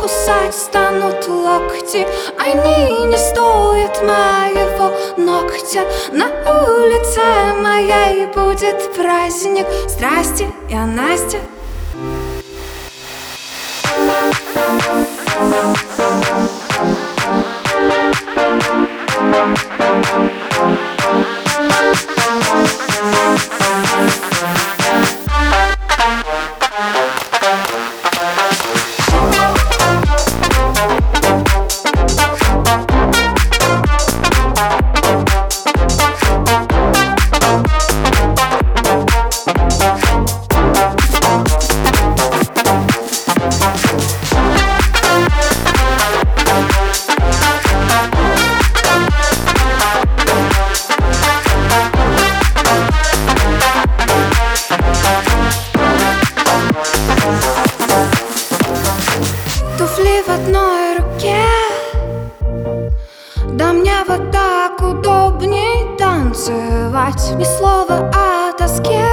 кусать станут локти. Они не стоят моего ногтя. На улице моей будет праздник. Здрасте, я Настя. Туфли в одной руке. Да мне вот так удобней танцевать. Ни слова о тоске